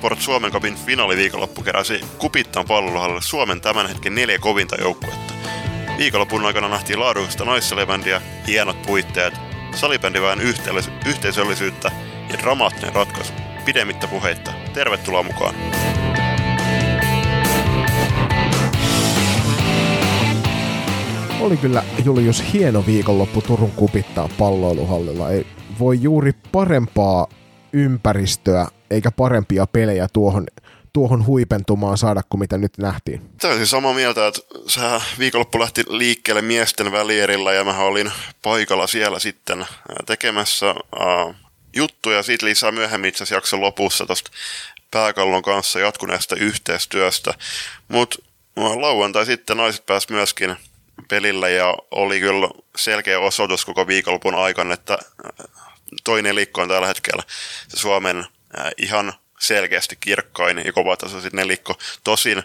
Sport Suomen Cupin finaaliviikonloppu keräsi Kupittaan pallohalle Suomen tämän hetken neljä kovinta joukkuetta. Viikonlopun aikana nähtiin laadukasta naissalibändiä, hienot puitteet, salibändiväen yhteisöllisyyttä ja dramaattinen ratkaisu. Pidemmittä puheitta. Tervetuloa mukaan! Oli kyllä Julius hieno viikonloppu Turun kupittaa palloiluhallilla. Ei voi juuri parempaa ympäristöä eikä parempia pelejä tuohon, tuohon huipentumaan saada kuin mitä nyt nähtiin. Täysin samaa mieltä, että se viikonloppu lähti liikkeelle miesten välierillä ja mä olin paikalla siellä sitten tekemässä uh, juttuja. Siitä lisää myöhemmin itse asiassa jakson lopussa tuosta pääkallon kanssa jatkuneesta yhteistyöstä. Mutta lauantai sitten naiset pääs myöskin pelillä ja oli kyllä selkeä osoitus koko viikonlopun aikana, että toinen liikko on tällä hetkellä se Suomen ihan selkeästi kirkkain ja kovatasoisin nelikko. Tosin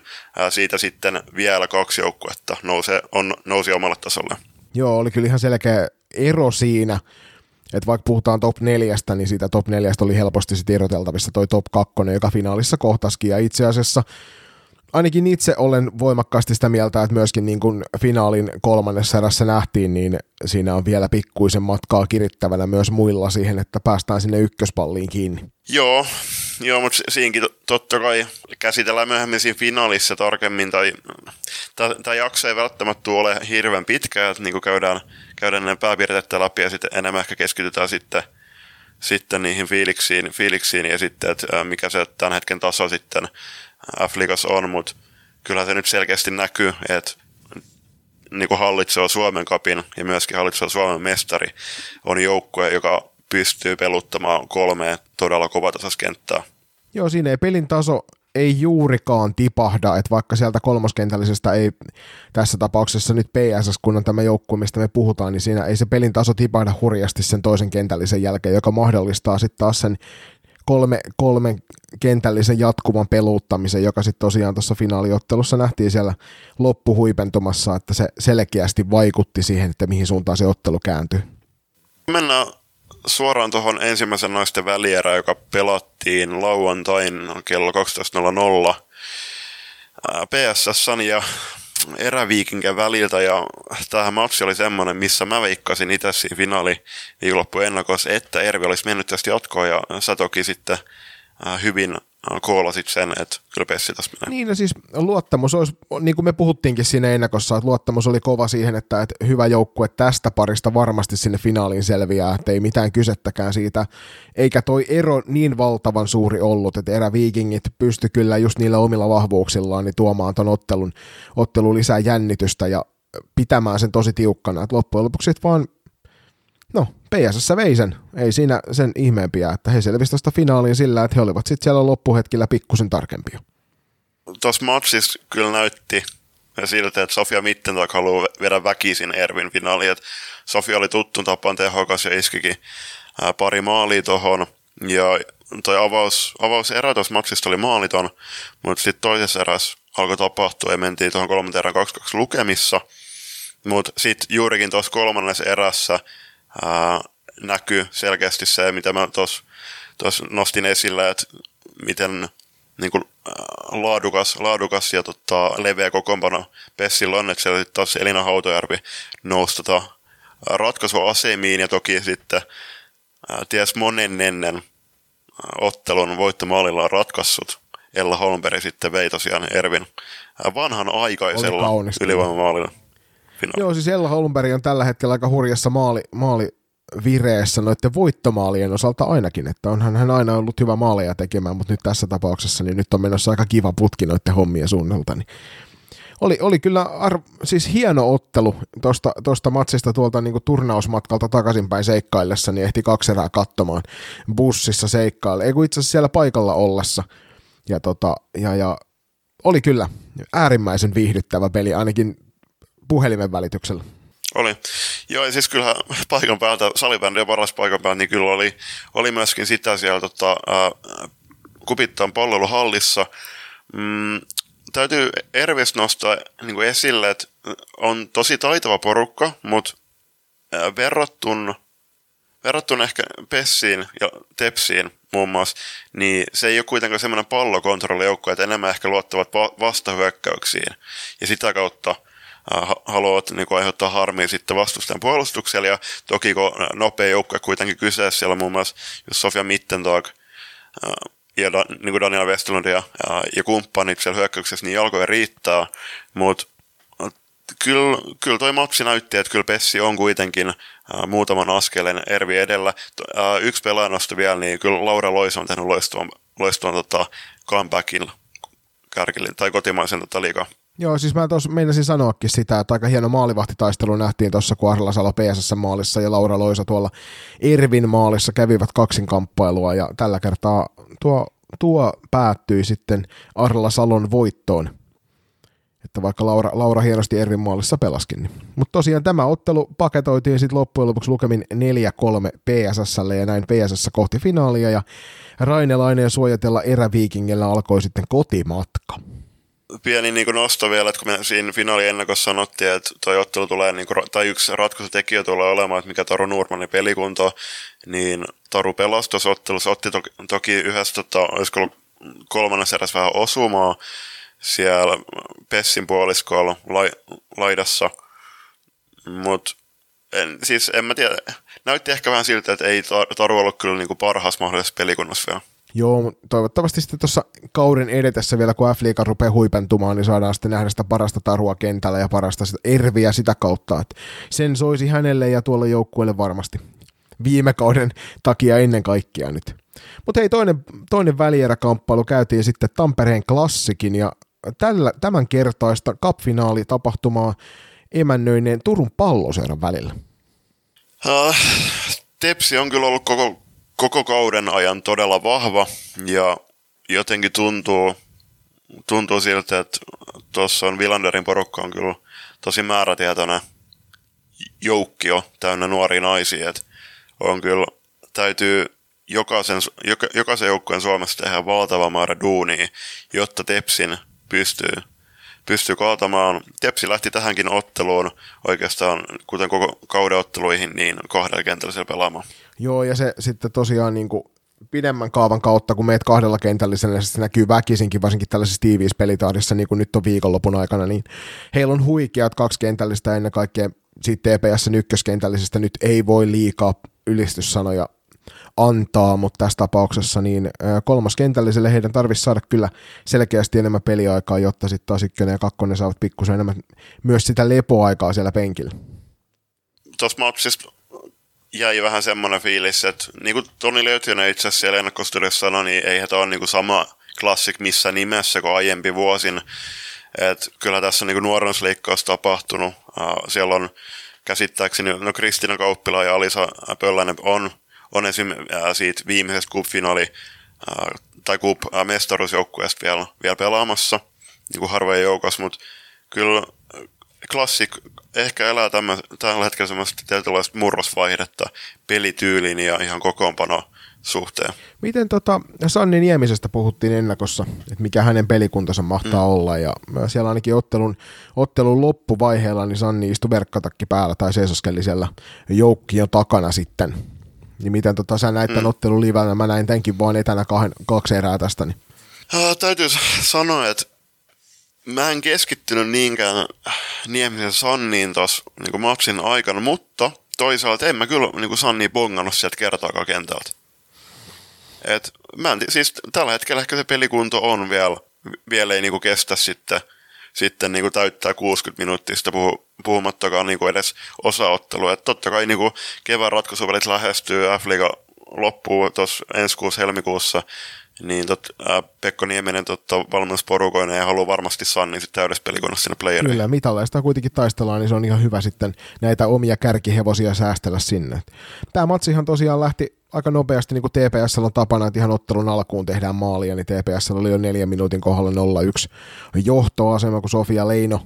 siitä sitten vielä kaksi joukkuetta nousee, on, nousi omalle tasolle. Joo, oli kyllä ihan selkeä ero siinä, että vaikka puhutaan top neljästä, niin siitä top neljästä oli helposti sitten eroteltavissa toi top kakkonen, joka finaalissa kohtaskin. Ja itse asiassa ainakin itse olen voimakkaasti sitä mieltä, että myöskin niin kuin finaalin kolmannessa erässä nähtiin, niin siinä on vielä pikkuisen matkaa kirittävänä myös muilla siihen, että päästään sinne ykköspalliin kiinni. Joo, joo mutta siinkin totta kai käsitellään myöhemmin siinä finaalissa tarkemmin, tai tämä jakso ei välttämättä ole hirveän pitkä, että niin käydään, käydään ne pääpiirteet läpi ja sitten enemmän ehkä keskitytään sitten sitten niihin fiiliksiin, fiiliksiin ja sitten, että mikä se tämän hetken taso sitten F-ligas on, mutta kyllähän se nyt selkeästi näkyy, että niin kuin hallitsee Suomen kapin ja myöskin hallitsee Suomen mestari on joukkue, joka pystyy peluttamaan kolmeen todella kovatasaskenttää. Joo, siinä ei pelin taso ei juurikaan tipahda, että vaikka sieltä kolmoskentällisestä ei tässä tapauksessa nyt PSS, kun on tämä joukkue, mistä me puhutaan, niin siinä ei se pelin taso tipahda hurjasti sen toisen kentällisen jälkeen, joka mahdollistaa sitten taas sen kolme, kolme kentällisen jatkuvan peluuttamisen, joka sitten tosiaan tuossa finaaliottelussa nähtiin siellä loppuhuipentumassa, että se selkeästi vaikutti siihen, että mihin suuntaan se ottelu kääntyi. Mennään suoraan tuohon ensimmäisen naisten välierä, joka pelattiin lauantain kello 12.00 PSS ja eräviikinkän väliltä ja tämähän matsi oli semmoinen, missä mä veikkasin itse siinä finaali ennakossa, että Ervi olisi mennyt tästä jatkoon ja sä toki sitten hyvin koolasit sen, että kyllä Pessi tässä menee. Niin, no siis luottamus olisi, niin kuin me puhuttiinkin siinä ennakossa, että luottamus oli kova siihen, että, että hyvä joukkue tästä parista varmasti sinne finaaliin selviää, että ei mitään kysettäkään siitä, eikä toi ero niin valtavan suuri ollut, että eräviikingit pysty kyllä just niillä omilla vahvuuksillaan niin tuomaan ton ottelun, ottelun lisää jännitystä ja pitämään sen tosi tiukkana, että loppujen lopuksi vaan no, PSS vei sen. Ei siinä sen ihmeempiä, että he selvisivät tuosta finaaliin sillä, että he olivat sitten siellä loppuhetkillä pikkusen tarkempia. Tuossa matsissa kyllä näytti siltä, että Sofia Mittentag haluaa viedä väkisin Ervin finaaliin. Että Sofia oli tuttu tapaan tehokas ja iskikin pari maalia tuohon. Ja toi avaus, avauserä tuossa matsista oli maaliton, mutta sitten toisessa erässä alkoi tapahtua ja mentiin tuohon kolmanteen erään 2-2 lukemissa. Mutta sitten juurikin tuossa kolmannessa erässä ää, näkyy selkeästi se, mitä mä tuossa nostin esille, että miten niin kuin, ää, laadukas, laadukas ja tota, leveä kokoonpano Pessillä on, että siellä taas Elina Hautojärvi nousi tota, ratkaisuasemiin ja toki sitten ää, ties monen ennen ottelun voittomaalilla on ratkaissut. Ella Holmberg sitten vei tosiaan Ervin vanhan aikaisella ylivoimamaalilla finaali. Joo, siis Ella Holmberg on tällä hetkellä aika hurjassa maali, maali vireessä noiden voittomaalien osalta ainakin, että onhan hän aina ollut hyvä maaleja tekemään, mutta nyt tässä tapauksessa niin nyt on menossa aika kiva putki noiden hommien suunnalta. Niin oli, oli kyllä arv, siis hieno ottelu tuosta tosta matsista tuolta niin turnausmatkalta takaisinpäin seikkaillessa, niin ehti kaksi erää katsomaan bussissa seikkaille, ei kun itse asiassa siellä paikalla ollessa. Ja, tota, ja, ja oli kyllä äärimmäisen viihdyttävä peli, ainakin puhelimen välityksellä. Oli. Joo, ja siis kyllä paikan päältä, salibändi ja paras paikan päältä, niin kyllä oli, oli myöskin sitä siellä tota, äh, Kupittaan palveluhallissa. Mm, täytyy Erves nostaa niin kuin esille, että on tosi taitava porukka, mutta äh, verrattun, ehkä Pessiin ja Tepsiin muun muassa, niin se ei ole kuitenkaan semmoinen pallokontrollijoukko, että enemmän ehkä luottavat vastahyökkäyksiin. Ja sitä kautta haluavat niin kuin, aiheuttaa harmia sitten vastustajan puolustuksella. Ja toki kun nopea joukko kuitenkin kyseessä, siellä muun muassa just Sofia Mittentag äh, ja niin kuin Daniel Westlund ja, ja, ja kumppanit siellä hyökkäyksessä, niin jalkoja riittää. Mutta kyllä, kyllä toi matsi näytti, että kyllä Pessi on kuitenkin äh, muutaman askeleen Ervi edellä. Äh, yksi pelaaja nosti vielä, niin kyllä Laura Lois on tehnyt loistuvan, loistuvan tota, comebackin kärkille, tai kotimaisen tota, liikaa. Joo, siis mä tuossa meinasin sanoakin sitä, että aika hieno maalivahtitaistelu nähtiin tuossa, kun Arla Salo PSS-maalissa ja Laura Loisa tuolla Ervin maalissa kävivät kaksinkamppailua, ja tällä kertaa tuo, tuo päättyi sitten Arla Salon voittoon että vaikka Laura, Laura hienosti Ervin maalissa pelaskin. Niin. Mutta tosiaan tämä ottelu paketoitiin sitten loppujen lopuksi lukemin 4-3 PSSlle ja näin PSS kohti finaalia ja Rainelainen suojatella eräviikingillä alkoi sitten kotimatka. Pieni niin kuin nosto vielä, että kun me siinä finaaliennakossa sanottiin, että toi ottelu tulee, niin kuin, tai yksi ratkaisutekijä tulee olemaan, että mikä Taru Nurmanin pelikunto, niin Taru pelasi tuossa ottelussa, otti toki, toki yhdessä, tota, olisiko ollut kolmannessa erässä vähän osumaa, siellä Pessin puoliskolla lai, laidassa. Mutta en, siis en mä tiedä, näytti ehkä vähän siltä, että ei Taru ollut kyllä niinku parhaassa mahdollisessa pelikunnassa vielä. Joo, toivottavasti sitten tuossa kauden edetessä vielä, kun F-liiga rupeaa huipentumaan, niin saadaan sitten nähdä sitä parasta tarua kentällä ja parasta sitä erviä sitä kautta. Että sen soisi hänelle ja tuolle joukkueelle varmasti viime kauden takia ennen kaikkea nyt. Mutta hei, toinen, toinen välieräkamppailu käytiin sitten Tampereen klassikin ja tällä, tämän kertaista cup-finaalitapahtumaa emännöineen Turun palloseuran välillä? Uh, tepsi on kyllä ollut koko, koko kauden ajan todella vahva ja jotenkin tuntuu, tuntuu siltä, että tuossa on Vilanderin porukka on kyllä tosi määrätietoinen joukkio täynnä nuoria naisia, että on kyllä, täytyy jokaisen, joka, jokaisen joukkueen Suomessa tehdä valtava määrä duunia, jotta Tepsin pystyy, pystyy kaatamaan. Tepsi lähti tähänkin otteluun oikeastaan, kuten koko kauden otteluihin, niin kahdella kentällä siellä pelaamaan. Joo, ja se sitten tosiaan niin kuin pidemmän kaavan kautta, kun meet kahdella kentällisellä, se näkyy väkisinkin, varsinkin tällaisessa tiiviissä pelitahdissa, niin kuin nyt on viikonlopun aikana, niin heillä on huikeat kaksi kentällistä ennen kaikkea siitä TPSn ykköskentällisestä nyt ei voi liikaa ylistyssanoja antaa, mutta tässä tapauksessa niin kolmoskentälliselle heidän tarvitsisi saada kyllä selkeästi enemmän peliaikaa, jotta sitten taas ykkönen ja kakkonen saavat pikkusen enemmän myös sitä lepoaikaa siellä penkillä. Tuossa matsissa jäi vähän semmoinen fiilis, että niin kuin Toni Löytynen itse asiassa siellä ennakkostudiossa sanoi, niin ei tämä ole niin kuin sama klassik missä nimessä kuin aiempi vuosin. Et kyllä tässä on niin nuorennusleikkaus tapahtunut. Siellä on käsittääkseni, no Kristina Kauppila ja Alisa Pöllänen on on esim. siitä viimeisestä cup-finaali tai cup-mestaruusjoukkueesta vielä, vielä pelaamassa, niin kuin harvojen joukossa, mutta kyllä klassik ehkä elää tämän, tällä hetkellä semmoista tietynlaista murrosvaihdetta pelityyliin ja ihan kokoonpano suhteen. Miten tota, Sanni Niemisestä puhuttiin ennakossa, että mikä hänen pelikuntansa mahtaa mm. olla, ja siellä ainakin ottelun, ottelun loppuvaiheella niin Sanni istui verkkatakki päällä tai seisoskeli siellä joukkion takana sitten niin miten tota, sä näit tämän mm. ottelun livänä? Mä näin tämänkin vaan etänä kahden, kaksi erää tästä. Niin. Uh, täytyy sanoa, että mä en keskittynyt niinkään Niemisen Sanniin tuossa niin matsin aikana, mutta toisaalta en mä kyllä niin Sanni bongannut sieltä kertaakaan kentältä. Et mä en, siis tällä hetkellä ehkä se pelikunto on vielä, vielä ei niin kestä sitten, sitten niin täyttää 60 minuuttia sitä puhu, puhumattakaan niin kuin edes osaottelua. Että totta kai niin kuin kevään ratkaisuvälit lähestyy, F-liiga loppuu tuossa ensi kuussa helmikuussa, niin tot, ää, Pekko Nieminen totta, valmennusporukoinen ja haluaa varmasti Sannin sitten täydessä pelikunnassa sinne playeriin. Kyllä, mitaleista kuitenkin taistellaan, niin se on ihan hyvä sitten näitä omia kärkihevosia säästellä sinne. Tämä matsihan tosiaan lähti aika nopeasti, niin kuin TPS on tapana, että ihan ottelun alkuun tehdään maalia, niin TPS oli jo neljän minuutin kohdalla 0-1 johtoasema, kun Sofia Leino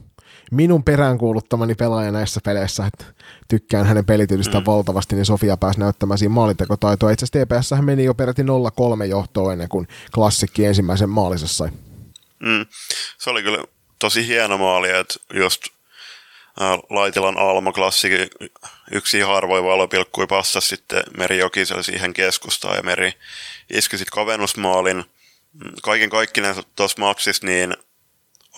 minun peräänkuuluttamani pelaaja näissä peleissä, että tykkään hänen pelityylistään mm. valtavasti, niin Sofia pääsi näyttämään siinä maalintekotaitoa. Itse asiassa TPS meni jo peräti 0-3 johtoon ennen kuin klassikki ensimmäisen maalinsa sai. Mm. Se oli kyllä tosi hieno maali, että just Laitilan Alma klassiki yksi harvoin valopilkkui passas sitten Meri Jokiselle siihen keskustaan ja Meri iski sitten kavennusmaalin. Mm, kaiken kaikkineen tuossa matchissa niin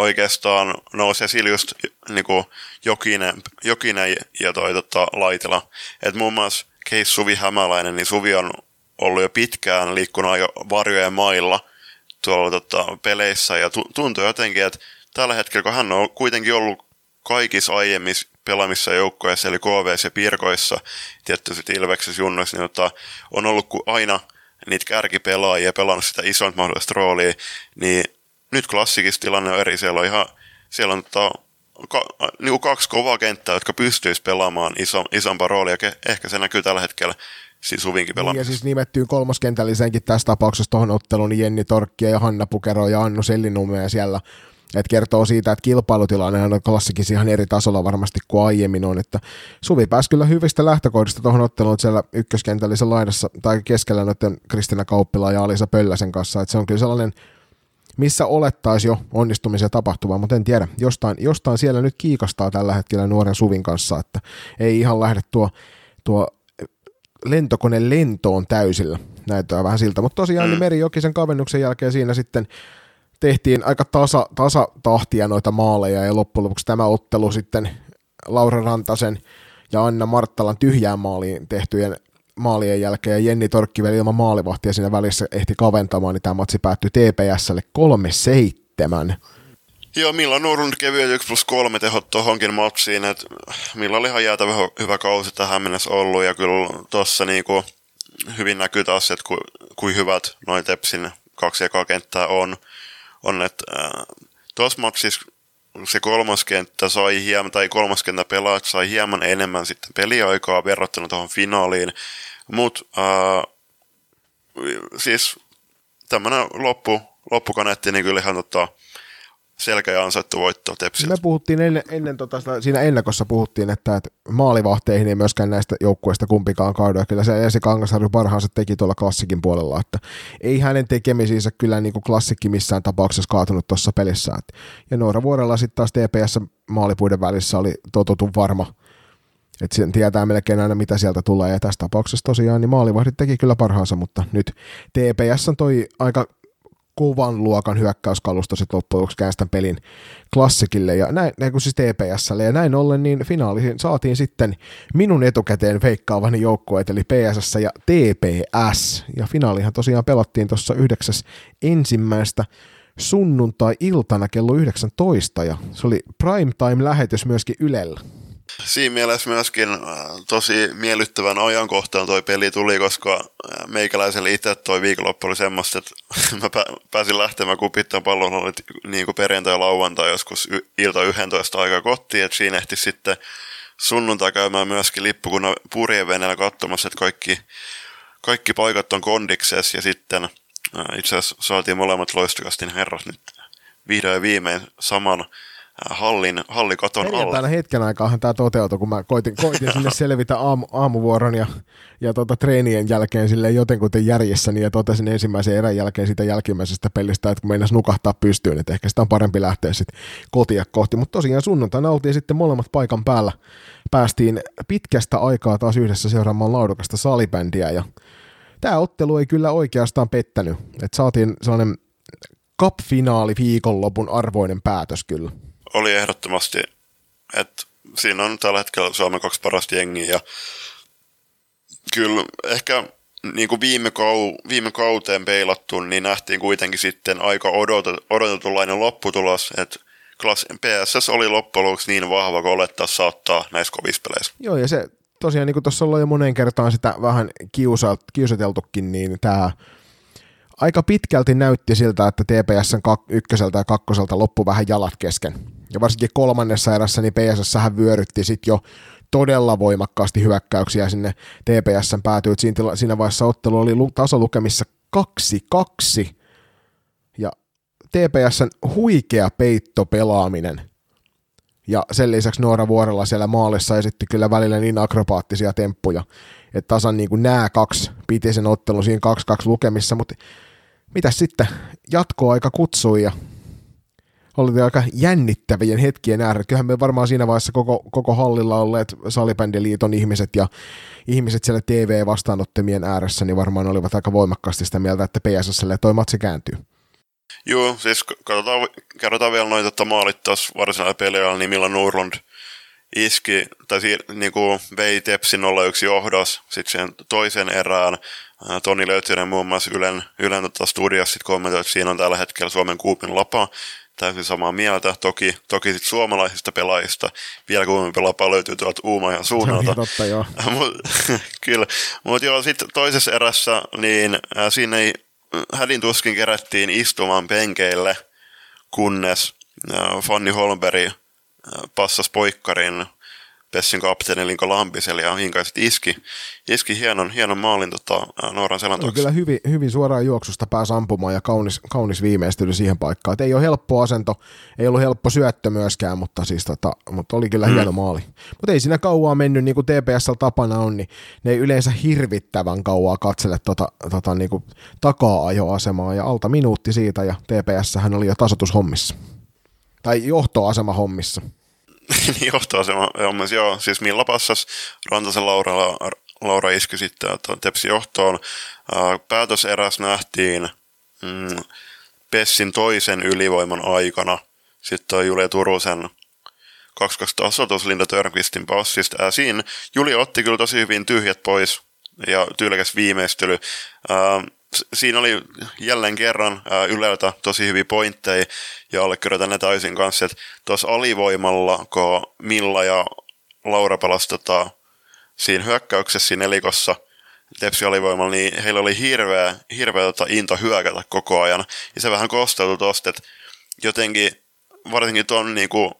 oikeastaan nousi esille just niin kuin Jokinen, Jokinen ja toi tota, Laitila. Et muun muassa Keis Suvi Hämäläinen, niin Suvi on ollut jo pitkään liikkunut jo varjojen mailla tuolla tota, peleissä ja tuntuu jotenkin, että tällä hetkellä, kun hän on kuitenkin ollut kaikissa aiemmissa pelaamissa joukkoissa, eli KVS ja Pirkoissa, tietty sitten Ilveksessä junnoissa, niin tota, on ollut aina niitä kärkipelaajia pelannut sitä isointa mahdollista roolia, niin nyt klassikissa tilanne on eri. Siellä on ihan, siellä on tota, ka, niin kuin kaksi kovaa kenttää, jotka pystyisi pelaamaan iso, isompaa roolia. Ehkä se näkyy tällä hetkellä siis Suvinkin pelaamisessa. Ja siis nimettyy kolmoskentällisenkin tässä tapauksessa tuohon otteluun niin Jenni Torkkia ja Hanna Pukero ja Annu Sellinumme ja siellä et kertoo siitä, että kilpailutilanne on klassikissa ihan eri tasolla varmasti kuin aiemmin on, että Suvi pääsi kyllä hyvistä lähtökohdista tuohon otteluun siellä ykköskentällisessä laidassa tai keskellä noiden Kristina Kauppila ja Alisa Pölläsen kanssa, että se on kyllä sellainen missä olettaisi jo onnistumisia tapahtuvan, mutta en tiedä. Jostain, jostain siellä nyt kiikastaa tällä hetkellä nuoren Suvin kanssa, että ei ihan lähde tuo, tuo lentokone lentoon täysillä. Näyttää vähän siltä, mutta tosiaan niin mm. niin Meri Jokisen kavennuksen jälkeen siinä sitten tehtiin aika tasa, tasatahtia noita maaleja ja loppujen lopuksi tämä ottelu sitten Laura Rantasen ja Anna Marttalan tyhjään maaliin tehtyjen maalien jälkeen ja Jenni Torkkiveli ilman maalivahtia siinä välissä ehti kaventamaan, niin tämä matsi päättyi TPSlle 3-7. Joo, Milla Nurlund kevyet 1 plus 3 tehot tuohonkin matsiin, että Milla oli ihan jäätävä hyvä kausi tähän mennessä ollut, ja kyllä tuossa niinku hyvin näkyy taas, että ku, kuin hyvät noin Tepsin kaksi ekaa kenttää on. on että äh, tuossa matsissa se kolmoskenttä sai hieman, tai kolmoskenttä pelaat sai hieman enemmän sitten peliaikaa verrattuna tuohon finaaliin, mutta äh, siis tämmöinen loppu, loppukanetti, niin kyllä ihan tota, selkeä ja ansaittu voitto Tepsiltä. Me puhuttiin ennen, ennen tota, siinä ennakossa puhuttiin, että, että maalivahteihin ei myöskään näistä joukkueista kumpikaan kaudella. Kyllä se Esi Kangasharju parhaansa teki tuolla klassikin puolella, että ei hänen tekemisiinsä kyllä niin kuin klassikki missään tapauksessa kaatunut tuossa pelissä. Ja Noora Vuorella sitten taas TPS maalipuiden välissä oli totutun varma, että sen tietää melkein aina, mitä sieltä tulee. Ja tässä tapauksessa tosiaan niin maalivahdit teki kyllä parhaansa, mutta nyt TPS on toi aika kovan luokan hyökkäyskalusto sitten loppujen lopuksi käästän pelin klassikille ja näin, näin kuin siis TPSlle ja näin ollen niin finaaliin saatiin sitten minun etukäteen veikkaavani joukkueet eli PSS ja TPS ja finaalihan tosiaan pelattiin tuossa yhdeksäs ensimmäistä sunnuntai-iltana kello 19 ja se oli primetime-lähetys myöskin Ylellä. Siinä mielessä myöskin äh, tosi miellyttävän ajankohtaan toi peli tuli, koska äh, meikäläiselle itse toi viikonloppu oli semmoista, että mä pääsin lähtemään kupittaan pallon oli niin kuin perjantai lauantai joskus ilta 11 aikaa kotiin, että siinä ehti sitten sunnuntai käymään myöskin lippukunnan purjeveneellä katsomassa, että kaikki, kaikki paikat on kondiksessa ja sitten äh, itse asiassa saatiin molemmat loistokastin herrat nyt vihdoin ja viimein saman hallin, hallikaton alla. hetken aikaa tämä toteutui, kun mä koitin, koitin sinne selvitä aamu, aamuvuoron ja, ja tota, treenien jälkeen sille jotenkuten järjessäni ja totesin ensimmäisen erän jälkeen siitä jälkimmäisestä pelistä, että kun meinas nukahtaa pystyyn, että ehkä sitä on parempi lähteä sitten kotia kohti. Mutta tosiaan sunnuntaina oltiin sitten molemmat paikan päällä. Päästiin pitkästä aikaa taas yhdessä seuraamaan laadukasta salibändiä ja tämä ottelu ei kyllä oikeastaan pettänyt. että saatiin sellainen cup-finaali viikonlopun arvoinen päätös kyllä oli ehdottomasti, että siinä on tällä hetkellä Suomen kaksi parasta jengiä ja kyllä ehkä niin kuin viime, kau, viime kauteen peilattu, niin nähtiin kuitenkin sitten aika odotet, odotetunlainen lopputulos, että PSS oli loppujen niin vahva kuin olettaa saattaa näissä kovissa peleissä. Joo, ja se tosiaan, niin kuin tuossa ollaan jo moneen kertaan sitä vähän kiusateltukin, niin tämä aika pitkälti näytti siltä, että TPSn kak- ykköseltä ja kakkoselta loppu vähän jalat kesken. Ja varsinkin kolmannessa erässä niin PSS hän vyörytti sitten jo todella voimakkaasti hyökkäyksiä sinne TPSn päätyy. Siinä, siinä vaiheessa ottelu oli tasolukemissa 2-2. Ja TPSn huikea peitto pelaaminen. Ja sen lisäksi Noora Vuorella siellä maalissa esitti kyllä välillä niin akrobaattisia temppuja, että tasan niin kuin nämä kaksi piti sen ottelun siinä 2-2 lukemissa, mutta mitä sitten jatkoaika kutsui ja oli aika jännittävien hetkien äärellä. Kyllähän me varmaan siinä vaiheessa koko, koko hallilla olleet salibändiliiton ihmiset ja ihmiset siellä TV-vastaanottamien ääressä, niin varmaan olivat aika voimakkaasti sitä mieltä, että PSSlle toi matsi kääntyy. Joo, siis katsotaan, kerrotaan vielä noita tota maalit tuossa varsinaisella peliajalla, niin Milla Nurlund iski, tai siir- niin kuin vei Tepsin 01 johdos sitten sen toisen erään. Toni Löytynen muun muassa Ylen, Ylen tota studiossa kommentoi, että siinä on tällä hetkellä Suomen kuupin lapa. Täysin samaa mieltä. Toki, toki sit suomalaisista pelaajista vielä kuumempi lapa löytyy tuolta Uumajan suunnalta. On totta, joo. Mut, kyllä. Mutta joo, sitten toisessa erässä, niin äh, siinä ei hädin tuskin kerättiin istumaan penkeille, kunnes äh, Fanny Holmberg äh, passas poikkarin Pessin kapteeni Linko Lampiselle ja hinkaiset iski, iski hienon, hienon maalin tota, Nooran seläntoksi. Kyllä hyvin, hyvin suoraan juoksusta pääsi ampumaan ja kaunis, kaunis viimeistely siihen paikkaan. Et ei ole helppo asento, ei ollut helppo syöttö myöskään, mutta, siis tota, mutta oli kyllä mm. hieno maali. Mutta ei siinä kauaa mennyt, niin kuin TPS tapana on, niin ne ei yleensä hirvittävän kauaa katsele tota, tota, niin kuin takaa-ajoasemaa ja alta minuutti siitä ja TPS hän oli jo tasotushommissa. Tai johtoasema hommissa. niin johtoasema hommassa, joo. Siis Milla passas Rantasen Laura, Laura iski sitten Tepsi johtoon. Päätöseräs nähtiin mm, Pessin toisen ylivoiman aikana. Sitten on Julia Turusen 2-2 tasoitus Linda Törnqvistin passista. siinä Juli otti kyllä tosi hyvin tyhjät pois ja tyylikäs viimeistely siinä oli jälleen kerran Yleltä tosi hyviä pointteja ja allekirjoitan ne täysin kanssa, että tuossa alivoimalla, kun Milla ja Laura pelasi tota, siinä hyökkäyksessä siinä elikossa, Tepsi alivoimalla, niin heillä oli hirveä, hirveä tota, into hyökätä koko ajan. Ja se vähän kosteutui tosta, että jotenkin, varsinkin tuon niin kuin,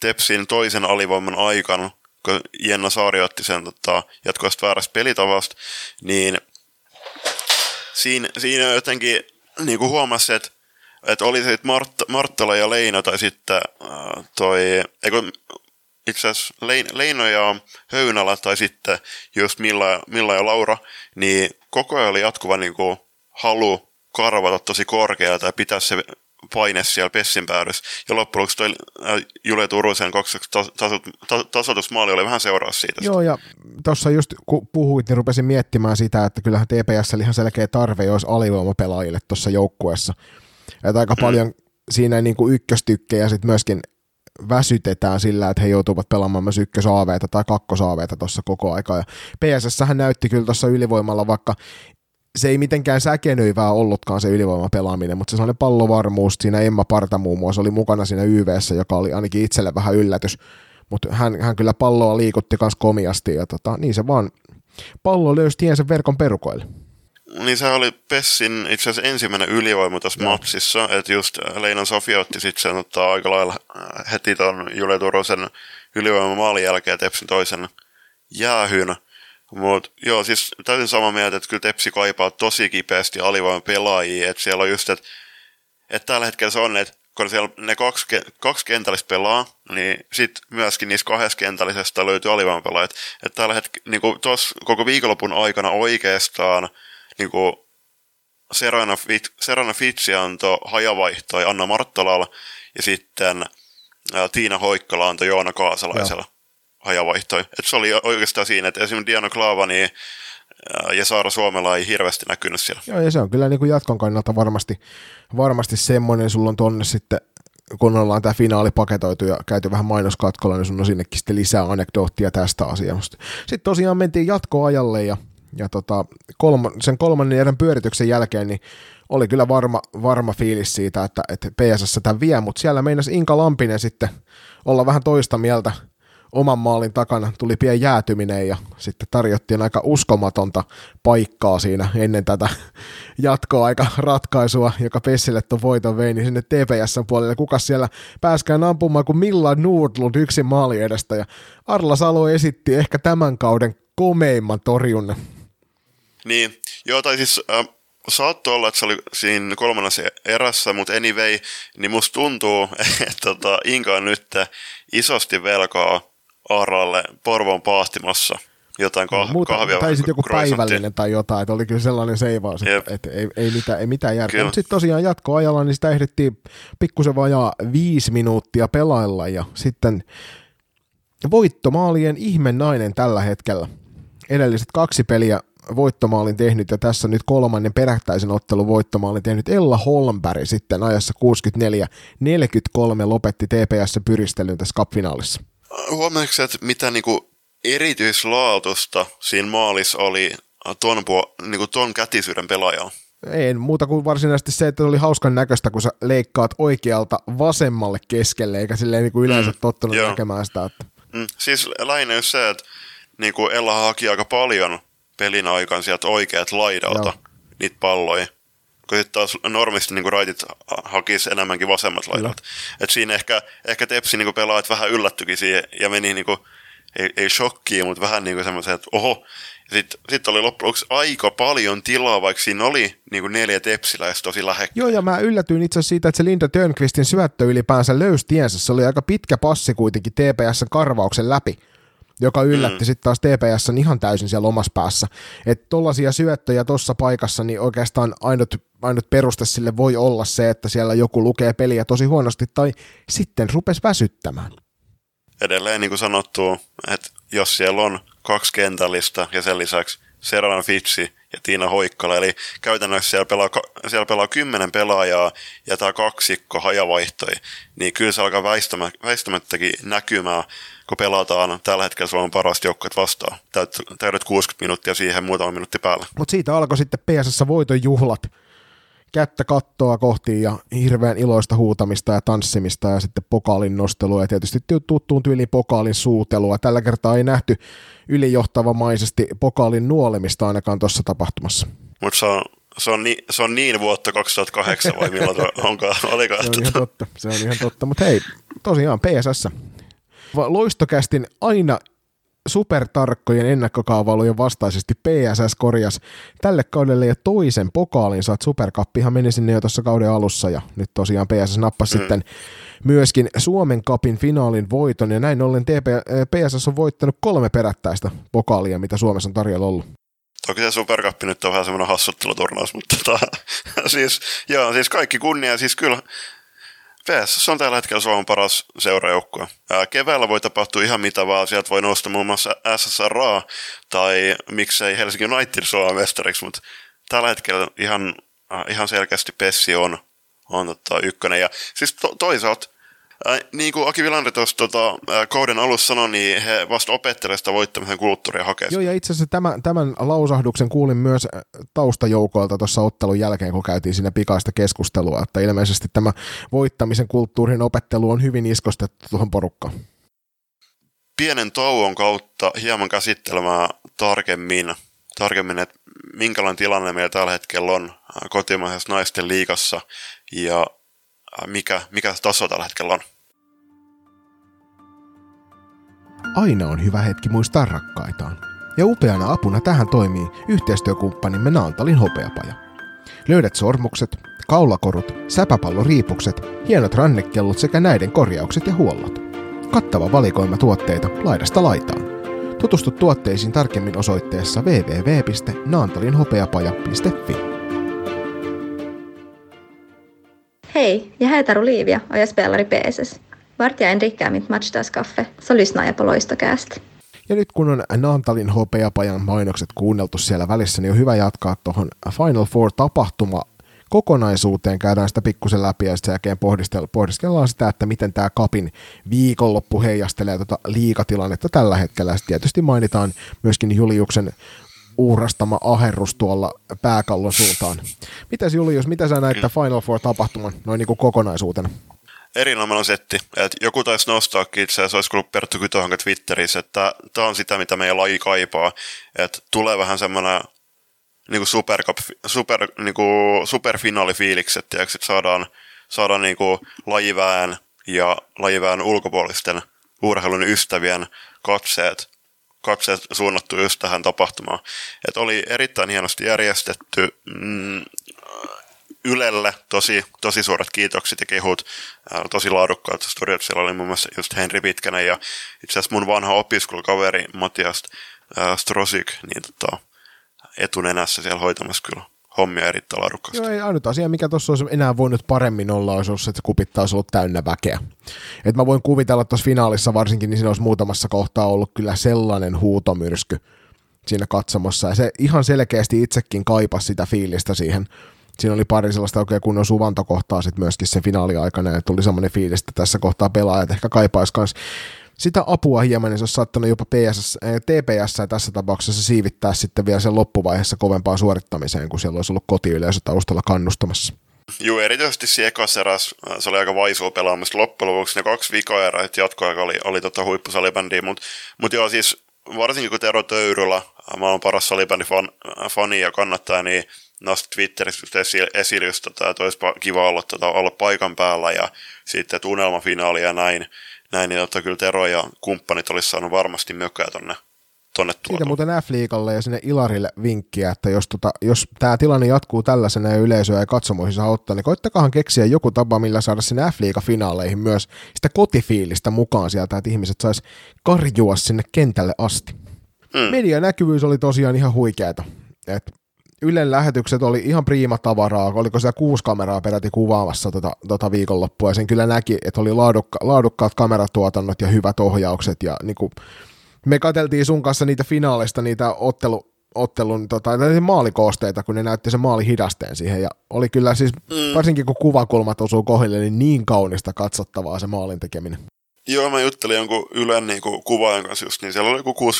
Tepsin toisen alivoiman aikana, kun Jenna Saari otti sen tota, jatkuvasti väärästä pelitavasta, niin siinä, siinä jotenkin niin kuin huomasi, että, että oli se Mart, Marttala ja Leino tai sitten äh, toi, eikö, itse asiassa Leino ja Höynälä tai sitten just Milla, Milla ja Laura, niin koko ajan oli jatkuva niin kuin, halu karvata tosi korkealta ja pitää se paine siellä Pessin päädyssä. Ja loppujen lopuksi toi äh, Jule Turusen tasoitusmaali oli vähän seuraa siitä. Joo, ja tuossa just kun puhuit, niin rupesin miettimään sitä, että kyllähän TPS oli ihan selkeä tarve, jos alivoimapelaajille tuossa joukkueessa. Että aika mm. paljon siinä niin kuin ykköstykkejä sitten myöskin väsytetään sillä, että he joutuvat pelaamaan myös ykkösaaveita tai kakkosaaveita tuossa koko aika. Ja PSS näytti kyllä tuossa ylivoimalla, vaikka se ei mitenkään säkenöivää ollutkaan se ylivoimapelaaminen, mutta se sellainen pallovarmuus, siinä Emma Parta muun muassa oli mukana siinä YVssä, joka oli ainakin itselle vähän yllätys, mutta hän, hän kyllä palloa liikutti myös komiasti ja tota, niin se vaan pallo löysi tiensä verkon perukoille. Niin se oli Pessin itse asiassa ensimmäinen ylivoima tässä Joo. matsissa, että just Leinan Sofia otti sitten sen ottaa aika lailla äh, heti tuon Jule Turosen ylivoiman maalin jälkeen Tepsin toisen jäähyn. Mutta joo, siis täysin samaa mieltä, että kyllä Tepsi kaipaa tosi kipeästi alivoiman pelaajia, että siellä on just, että, että tällä hetkellä se on, että kun siellä ne kaksi, kaksi kentällistä pelaa, niin sitten myöskin niissä kahdessa kentällisestä löytyy alivoimapelaajat. Että tällä hetkellä, niin tuossa koko viikonlopun aikana oikeastaan niin kuin Serena, Fit, Serena Fitsi antoi hajavaihtoja Anna Marttalalla ja sitten ää, Tiina Hoikkala antoi Joona Kaasalaisella. Joo hajavaihtoi. Et se oli oikeastaan siinä, että esimerkiksi Diana Klaava niin, ja Saara Suomella ei hirveästi näkynyt siellä. Joo, ja se on kyllä niin kuin jatkon kannalta varmasti, varmasti semmoinen, sulla on tonne sitten kun ollaan tämä finaali paketoitu ja käyty vähän mainoskatkolla, niin sun on sinnekin sitten lisää anekdoottia tästä asiasta. Sitten tosiaan mentiin jatkoajalle ja, ja tota, kolma, sen kolmannen erän pyörityksen jälkeen niin oli kyllä varma, varma fiilis siitä, että, että PSS tämän vie, mutta siellä meinasi Inka Lampinen sitten olla vähän toista mieltä – oman maalin takana tuli pieni jäätyminen ja sitten tarjottiin aika uskomatonta paikkaa siinä ennen tätä jatkoaika ratkaisua, joka Pessille tuon voiton vei, niin sinne TPSn puolelle. Kuka siellä pääskään ampumaan kuin Milla Nordlund yksin maali edestä ja Arla Salo esitti ehkä tämän kauden komeimman torjunnan. Niin, joo, tai siis äh, saattoi olla, että se oli siinä kolmannessa erässä, mutta anyway, niin musta tuntuu, että tota, Inka on nyt isosti velkaa Aaralle Porvon paastimossa. jotain kah- Muuta, kahvia. tai sitten joku päivällinen tai jotain, että oli kyllä sellainen seivaus, että, että ei, ei, mitään, ei mitään järkeä. Mutta sitten tosiaan jatkoajalla, niin sitä ehdittiin pikkusen vajaa viisi minuuttia pelailla ja sitten voittomaalien ihme nainen tällä hetkellä. Edelliset kaksi peliä voittomaalin tehnyt ja tässä nyt kolmannen perättäisen ottelun voittomaalin tehnyt Ella Holmberg sitten ajassa 64-43 lopetti TPS pyristelyn tässä cup-finaalissa. Huomaatko, että mitä niinku erityislaatusta siinä maalissa oli ton, puo- niinku ton kätisyyden pelaajalla? Ei muuta kuin varsinaisesti se, että se oli hauskan näköistä, kun sä leikkaat oikealta vasemmalle keskelle, eikä silleen niin kuin yleensä Mm, tottunut joo. näkemään sitä. Että... Mm, siis lähinnä just se, että niinku Ella haki aika paljon pelin aikaan sieltä oikeat laidalta Joo. niitä palloja. Kun sitten taas normisti niinku raitit ha- hakisi enemmänkin vasemmat laidat. Et siinä ehkä, ehkä Tepsi niinku pelaajat vähän yllättyikin siihen ja meni niinku, ei, ei shokkiin, mutta vähän niinku semmoisen, että oho. Sitten sit oli loppujen lopuksi aika paljon tilaa, vaikka siinä oli niinku neljä tepsiläistä tosi lähekkäin. Joo, ja mä yllätyin itse asiassa siitä, että se Linda Törnqvistin syöttö ylipäänsä löysi tiensä. Se oli aika pitkä passi kuitenkin TPSn karvauksen läpi, joka yllätti mm. sitten taas TPSn ihan täysin siellä omassa päässä. Että tollaisia syöttöjä tuossa paikassa, niin oikeastaan ainut, ainut peruste sille voi olla se, että siellä joku lukee peliä tosi huonosti tai sitten rupes väsyttämään. edelleen niin kuin sanottu, että jos siellä on kaksi kentällistä ja sen lisäksi Serran Fitsi ja Tiina Hoikkala, eli käytännössä siellä pelaa, siellä pelaa kymmenen pelaajaa ja tämä kaksikko hajavaihtoi, niin kyllä se alkaa väistämä, väistämättäkin näkymään, kun pelataan tällä hetkellä Suomen parasta joukkuet vastaan. Täydet 60 minuuttia siihen muutama minuutti päällä. Mutta siitä alkoi sitten PSS voiton juhlat. Kättä kattoa kohti ja hirveän iloista huutamista ja tanssimista ja sitten pokaalin nostelua ja tietysti ty- tuttuun tyyliin pokaalin suutelua. Tällä kertaa ei nähty ylijohtavamaisesti pokaalin nuolemista ainakaan tuossa tapahtumassa. Mutta se on, se, on ni, se on niin vuotta 2008 vai milloin onkaan, olikaan. Se on ihan totta, se on ihan totta. Mutta hei, tosiaan PSS. Loistokästin aina supertarkkojen ennakkokaavailujen vastaisesti PSS korjas tälle kaudelle ja toisen pokaalin saat Supercuppihan meni sinne jo tuossa kauden alussa ja nyt tosiaan PSS nappasi mm. sitten myöskin Suomen Cupin finaalin voiton ja näin ollen TP, äh, PSS on voittanut kolme perättäistä pokaalia, mitä Suomessa on tarjolla ollut. Toki se Supercup nyt on vähän semmoinen hassutteluturnaus, mutta tota, siis, joo, siis kaikki kunnia. Siis kyllä PSS on tällä hetkellä Suomen paras seurajoukkue. Ää, Keväällä voi tapahtua ihan mitä vaan. Sieltä voi nousta muun muassa SSRA tai miksei Helsinki United Suomen mestariksi, mutta tällä hetkellä ihan, ihan selkeästi Pessi on, on tota, ykkönen. Ja siis to, toisaalta Äh, niin kuin Aki Vilander tuossa tota, äh, kauden alussa sanoi, niin he vasta opettelevat sitä voittamisen kulttuuria hakea. Joo, ja itse asiassa tämän, tämän lausahduksen kuulin myös taustajoukoilta tuossa ottelun jälkeen, kun käytiin siinä pikaista keskustelua, että ilmeisesti tämä voittamisen kulttuurin opettelu on hyvin iskostettu tuohon porukkaan. pienen tauon kautta hieman käsittelemään tarkemmin, tarkemmin että minkälainen tilanne meillä tällä hetkellä on kotimaisessa naisten liigassa ja mikä, mikä taso tällä hetkellä on. Aina on hyvä hetki muistaa rakkaitaan. Ja upeana apuna tähän toimii yhteistyökumppanimme Naantalin hopeapaja. Löydät sormukset, kaulakorut, säpäpalloriipukset, hienot rannekellot sekä näiden korjaukset ja huollot. Kattava valikoima tuotteita laidasta laitaan. Tutustu tuotteisiin tarkemmin osoitteessa www.naantalinhopeapaja.fi. Hej, jag heter Olivia och jag spelar i PSS. Vart jag än dricker mitt matchdagskaffe så lyssnar jag på Loistocast. Ja nyt kun on Naantalin hopeapajan mainokset kuunneltu siellä välissä, niin on hyvä jatkaa tuohon Final Four tapahtuma kokonaisuuteen, käydään sitä pikkusen läpi ja sitten jälkeen pohdiskel- pohdiskellaan sitä, että miten tämä kapin viikonloppu heijastelee tota liikatilannetta tällä hetkellä. Sitten tietysti mainitaan myöskin Juliuksen uurastama aherrus tuolla pääkallon suuntaan. Mitäs Julius, mitä sä näet tämän Final Four tapahtuman noin niin kuin kokonaisuutena? Erinomainen setti. Et joku taisi nostaakin itse asiassa, olisi kuullut Perttu Kytöhanka Twitterissä, että tämä on sitä, mitä meidän laji kaipaa. Että tulee vähän semmoinen niin kuin super, super, niin kuin superfinaalifiilikset, tiedätkö, että saadaan, saadaan niin kuin lajiväen ja lajiväen ulkopuolisten urheilun ystävien katseet, katseet suunnattu just tähän tapahtumaan. Et oli erittäin hienosti järjestetty, mm, Ylelle tosi, tosi suuret kiitokset ja kehut, tosi laadukkaat storiot. Siellä oli muun muassa just Henri Pitkänen ja itse asiassa mun vanha opiskelukaveri Matias Strosik, niin tota, etunenässä siellä hoitamassa kyllä hommia erittäin laadukkaasti. Joo, ei ainut asia, mikä tuossa olisi enää voinut paremmin olla, olisi ollut, että se kupittaa olisi ollut täynnä väkeä. Et mä voin kuvitella tuossa finaalissa varsinkin, niin siinä olisi muutamassa kohtaa ollut kyllä sellainen huutomyrsky siinä katsomossa. Ja se ihan selkeästi itsekin kaipasi sitä fiilistä siihen. Siinä oli pari sellaista oikein kunnon suvantokohtaa sitten myöskin se finaaliaikana, ja tuli semmoinen fiilis, että tässä kohtaa pelaajat ehkä kaipaisi myös sitä apua hieman, niin se olisi saattanut jopa PSS, äh, TPS tässä tapauksessa siivittää sitten vielä sen loppuvaiheessa kovempaan suorittamiseen, kun siellä olisi ollut kotiyleisö taustalla kannustamassa. Joo, erityisesti siinä ekassa eräs, äh, se oli aika vaisua pelaamista loppujen lopuksi. Ne kaksi vikaa erää, että jatkoaika oli, oli tota huippusalibändiä, mutta mut joo, siis varsinkin kun Tero Töyrylä, äh, maailman paras salibändi fan, fani ja kannattaja, niin nosti Twitterissä esille just tota, että olisi kiva olla, tota, olla paikan päällä ja sitten tunnelmafinaali ja näin näin, niin totta kyllä Tero ja kumppanit olisi saanut varmasti mökkää tonne tonne Siitä muuten F-liikalle ja sinne Ilarille vinkkiä, että jos, tota, jos tämä tilanne jatkuu tällaisena ja yleisöä ja katsomoihin saa ottaa, niin koittakahan keksiä joku tapa, millä saada sinne F-liiga-finaaleihin myös sitä kotifiilistä mukaan sieltä, että ihmiset sais karjua sinne kentälle asti. Mm. Median näkyvyys oli tosiaan ihan huikeeta. Et Ylen lähetykset oli ihan priima tavaraa, oliko siellä kuusi kameraa peräti kuvaamassa tota, tota viikonloppua, ja sen kyllä näki, että oli laadukka, laadukkaat kameratuotannot ja hyvät ohjaukset, ja niin kuin, me katseltiin sun kanssa niitä finaaleista, niitä ottelu, ottelun tota, maalikoosteita, kun ne näytti se maali hidasteen siihen, ja oli kyllä siis, mm. varsinkin kun kuvakulmat osuu kohdille, niin niin kaunista katsottavaa se maalin tekeminen. Joo, mä juttelin jonkun Ylen niin kuvaajan kanssa just, niin siellä oli joku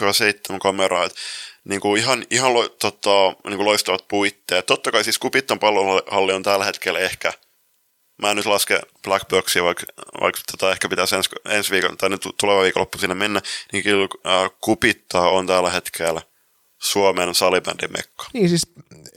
6-7 kameraa, että niin kuin ihan, ihan lo, tota, niin kuin loistavat puitteet. Totta kai siis Kupitton pallonhalli on tällä hetkellä ehkä, mä en nyt laske Black Boxia, vaikka, vaikka tota ehkä pitäisi ensi, ensi viikon tai nyt tuleva viikonloppu sinne mennä, niin kyllä äh, Kupittaa on tällä hetkellä Suomen salibändin mekka. Niin siis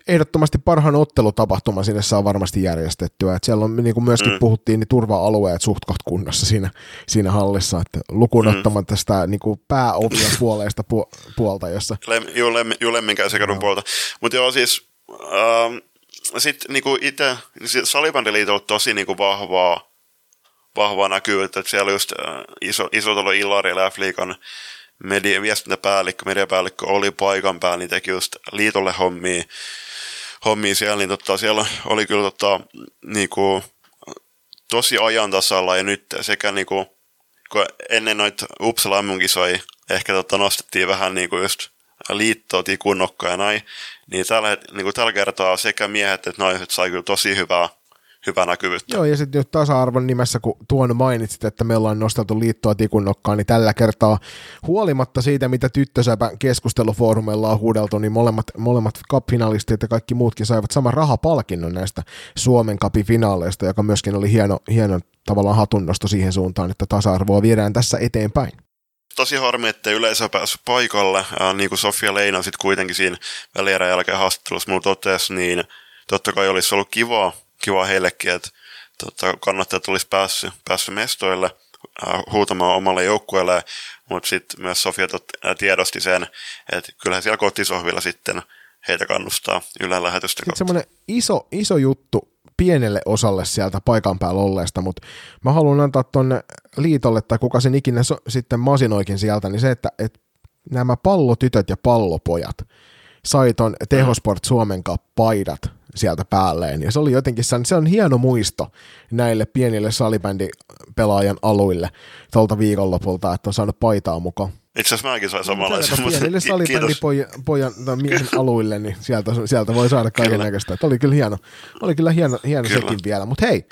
ehdottomasti parhaan ottelutapahtuma sinne saa varmasti järjestettyä. Et siellä on, niin kuin myöskin mm. puhuttiin, niin turva-alueet suht kunnossa siinä, siinä hallissa, että lukuun mm. sitä niin kuin pääovien puoleista pu- puolta, jossa... Lem, juu, lem, juu lemminkäisekadun no. puolta. Mutta joo, siis ähm, sitten niin itse, Salibändiliitolla on tosi niin kuin vahvaa, vahvaa näkyvyyttä, että siellä just äh, iso, iso tuolla Ilari ja F-liikan media, viestintäpäällikkö, mediapäällikkö oli paikan päällä, niin teki just liitolle hommia, hommia siellä, niin totta, siellä oli kyllä totta, niinku, tosi ajan tasalla ja nyt sekä niinku, kun ennen noita Uppsala kisoja ehkä totta, nostettiin vähän niinku just liittoa, tikunnokka ja näin, niin tällä, niinku, tällä kertaa sekä miehet että naiset sai kyllä tosi hyvää hyvää näkyvyyttä. Joo, ja sitten nyt tasa-arvon nimessä, kun tuon mainitsit, että me ollaan nosteltu liittoa tikunnokkaan, niin tällä kertaa huolimatta siitä, mitä tyttösäpä keskustelufoorumeilla on huudeltu, niin molemmat, molemmat cup-finalistit ja kaikki muutkin saivat saman rahapalkinnon näistä Suomen cupin finaaleista, joka myöskin oli hieno, hieno tavallaan hatunnosto siihen suuntaan, että tasa-arvoa viedään tässä eteenpäin tosi harmi, että yleisö päässyt paikalle. Ja niin kuin Sofia Leina sitten kuitenkin siinä välierän jälkeen haastattelussa mulla totesi, niin totta kai olisi ollut kiva kiva heillekin, että tota, kannattajat olisi päässyt, päässyt mestoille äh, huutamaan omalle joukkueelle, mutta sitten myös Sofia äh, tiedosti sen, että kyllähän siellä kotisohvilla sitten heitä kannustaa Ylen lähetystä Sitten semmoinen iso, iso juttu pienelle osalle sieltä paikan päällä olleesta, mutta mä haluan antaa tuonne liitolle, tai kuka sen ikinä so, sitten masinoikin sieltä, niin se, että, että nämä pallotytöt ja pallopojat sai ton Tehosport Suomen paidat sieltä päälleen. Ja se oli jotenkin, se on hieno muisto näille pienille salibändipelaajan aluille tuolta viikonlopulta, että on saanut paitaa mukaan. Itse asiassa mäkin sain samanlaisen. Pienille salibändipojan miehen aluille, niin sieltä, sieltä voi saada kaiken näköistä. Oli kyllä hieno, oli kyllä hieno, hieno kyllä. sekin vielä. Mutta hei,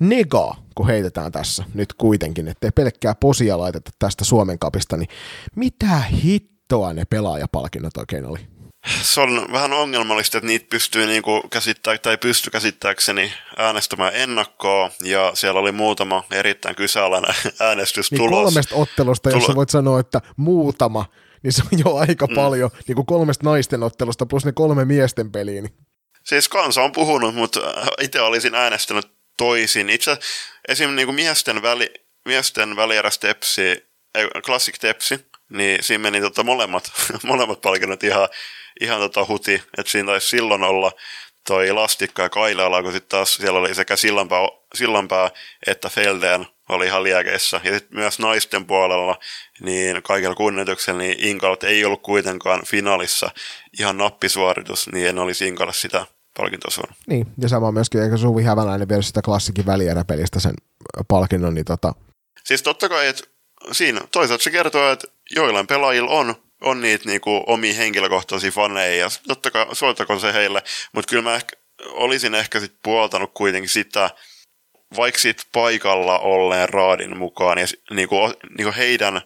nega, kun heitetään tässä nyt kuitenkin, ettei pelkkää posia laiteta tästä Suomen kapista, niin mitä hittoa ne pelaajapalkinnot oikein oli? Se on vähän ongelmallista, että niitä pystyy niinku käsittää, tai pysty käsittääkseni äänestämään ennakkoa, ja siellä oli muutama erittäin kyseenalainen äänestystulos. Niin kolmesta ottelusta, Tulo... jos voit sanoa, että muutama, niin se on jo aika mm. paljon, niin kuin kolmesta naisten ottelusta plus ne kolme miesten peliä. Niin. Siis kansa on puhunut, mutta itse olisin äänestänyt toisin. Itse esim. Niin kuin miesten, väli, miesten välieräs tepsi, Classic Tepsi, niin siinä meni tota molemmat, molemmat palkinnot ihan ihan tota huti, että siinä taisi silloin olla toi Lastikka ja Kailala, kun sitten taas siellä oli sekä Sillanpää, Sillanpää että Felden oli ihan liekeissä. Ja sitten myös naisten puolella, niin kaikella kunnioituksella, niin Inkalat ei ollut kuitenkaan finaalissa ihan nappisuoritus, niin en olisi Inkalle sitä palkintosuon. Niin, ja sama myöskin, eikä Suvi Häväläinen vielä sitä klassikin välieräpelistä sen palkinnon, niin tota... Siis totta kai, että siinä toisaalta se kertoo, että joillain pelaajilla on on niitä niinku omia henkilökohtaisia faneja, ja totta kai soittakoon se heille, mutta kyllä mä ehkä, olisin ehkä sit puoltanut kuitenkin sitä, vaikka sit paikalla olleen raadin mukaan, ja niinku, niinku heidän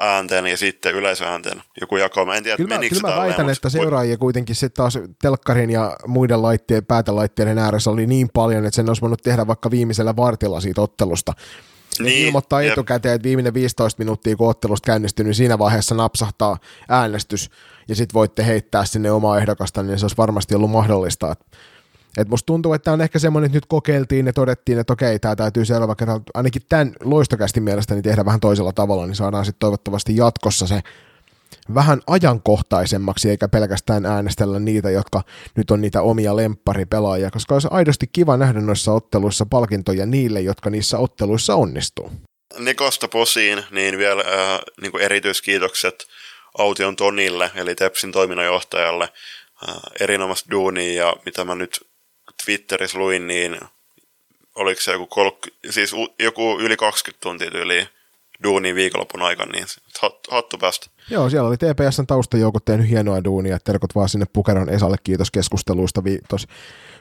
äänten ja sitten yleisöäänten joku jako. Mä en tiedä, kyllä mä, kyllä mä väitän, että seuraajia kuitenkin sitten taas telkkarin ja muiden laitteiden, päätelaitteiden ääressä oli niin paljon, että sen olisi voinut tehdä vaikka viimeisellä vartilla siitä ottelusta. Niin, ilmoittaa jep. etukäteen, että viimeinen 15 minuuttia, kun ottelusta käynnistyy, niin siinä vaiheessa napsahtaa äänestys, ja sitten voitte heittää sinne omaa ehdokasta, niin se olisi varmasti ollut mahdollista. Et, musta tuntuu, että tämä on ehkä semmoinen, että nyt kokeiltiin ja todettiin, että okei, tämä täytyy seuraava kerralla, ainakin tämän loistokästi mielestäni tehdä vähän toisella tavalla, niin saadaan sitten toivottavasti jatkossa se vähän ajankohtaisemmaksi, eikä pelkästään äänestellä niitä, jotka nyt on niitä omia lempparipelaajia, koska olisi aidosti kiva nähdä noissa otteluissa palkintoja niille, jotka niissä otteluissa onnistuu. Nikosta posiin, niin vielä äh, niin erityiskiitokset Aution Tonille, eli Tepsin toiminnanjohtajalle, äh, erinomaista duunia, ja mitä mä nyt Twitterissä luin, niin oliko se joku, kolk, siis joku yli 20 tuntia yli duuniin viikonlopun aikana, niin hattu päästä. Joo, siellä oli TPSn taustajoukot tehnyt hienoa duunia, terkot vaan sinne Pukeron Esalle kiitos keskusteluista vi-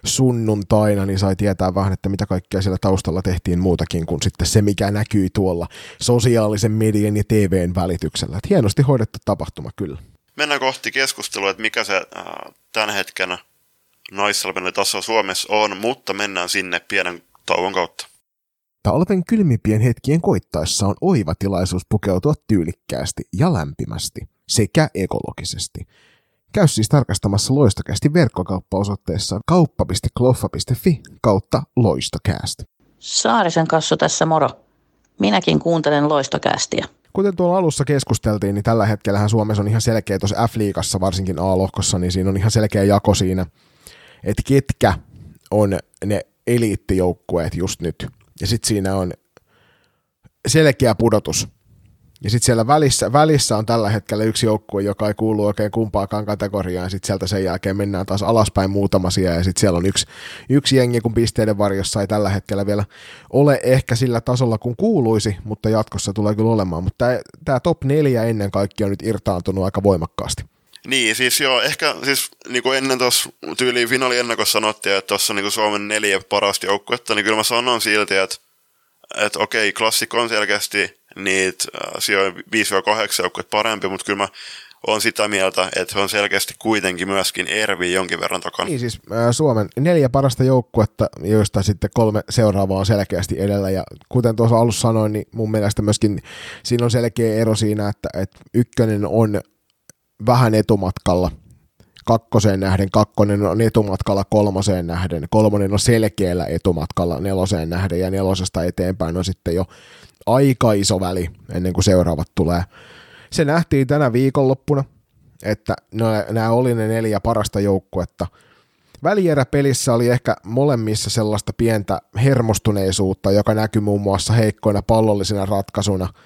sunnuntaina, niin sai tietää vähän, että mitä kaikkea siellä taustalla tehtiin muutakin kuin sitten se, mikä näkyi tuolla sosiaalisen median ja TVn välityksellä. Et hienosti hoidettu tapahtuma kyllä. Mennään kohti keskustelua, että mikä se äh, tämän hetken naissalpinen taso Suomessa on, mutta mennään sinne pienen tauon kautta. Talven kylmimpien hetkien koittaessa on oiva tilaisuus pukeutua tyylikkäästi ja lämpimästi sekä ekologisesti. Käy siis tarkastamassa loistokästi verkkokauppaosoitteessa kauppa.kloffa.fi kautta loistokääst. Saarisen kassu tässä moro. Minäkin kuuntelen loistokästiä. Kuten tuolla alussa keskusteltiin, niin tällä hetkellä Suomessa on ihan selkeä tuossa F-liigassa, varsinkin A-lohkossa, niin siinä on ihan selkeä jako siinä, että ketkä on ne eliittijoukkueet just nyt – ja sitten siinä on selkeä pudotus. Ja sitten siellä välissä, välissä on tällä hetkellä yksi joukkue, joka ei kuulu oikein kumpaakaan kategoriaan, sitten sieltä sen jälkeen mennään taas alaspäin muutama sija, ja sitten siellä on yksi, yksi jengi, kun pisteiden varjossa ei tällä hetkellä vielä ole ehkä sillä tasolla, kun kuuluisi, mutta jatkossa tulee kyllä olemaan. Mutta tämä top neljä ennen kaikkea on nyt irtaantunut aika voimakkaasti. Niin, siis joo, ehkä siis niin kuin ennen tuossa tyyliin finaaliennakossa sanottiin, että tuossa niin Suomen neljä parasta joukkuetta, niin kyllä mä sanon silti, että, että okei, klassikko on selkeästi niitä äh, sijoja 5-8 joukkuetta parempi, mutta kyllä mä on sitä mieltä, että on selkeästi kuitenkin myöskin Ervi jonkin verran takana. Niin siis äh, Suomen neljä parasta joukkuetta, joista sitten kolme seuraavaa on selkeästi edellä. Ja kuten tuossa alussa sanoin, niin mun mielestä myöskin siinä on selkeä ero siinä, että, että ykkönen on vähän etumatkalla kakkoseen nähden, kakkonen on etumatkalla kolmoseen nähden, kolmonen on selkeällä etumatkalla neloseen nähden ja nelosesta eteenpäin on sitten jo aika iso väli ennen kuin seuraavat tulee. Se nähtiin tänä viikonloppuna, että nämä oli ne neljä parasta joukkuetta. Välieräpelissä oli ehkä molemmissa sellaista pientä hermostuneisuutta, joka näkyy muun muassa heikkoina pallollisina ratkaisuna –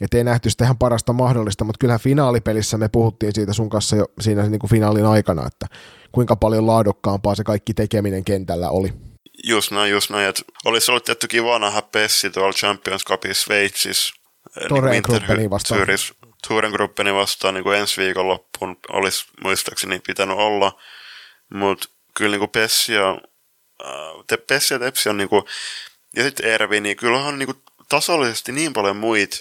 et ei nähty sitä ihan parasta mahdollista, mutta kyllähän finaalipelissä me puhuttiin siitä sun kanssa jo siinä niin kuin finaalin aikana, että kuinka paljon laadukkaampaa se kaikki tekeminen kentällä oli. Just näin, just näin. Että olisi ollut tietty kiva nähdä Pessi tuolla Champions Cupissa Sveitsissä. Eh, Torengruppeni niin vastaan. Torengruppeni vastaan niin kuin ensi viikon loppuun olisi muistaakseni pitänyt olla. Mutta kyllä niin kuin Pessi ja, äh, Pessi ja Tepsi on niin kuin, ja sitten Ervi, niin kyllä on niin kuin tasollisesti niin paljon muita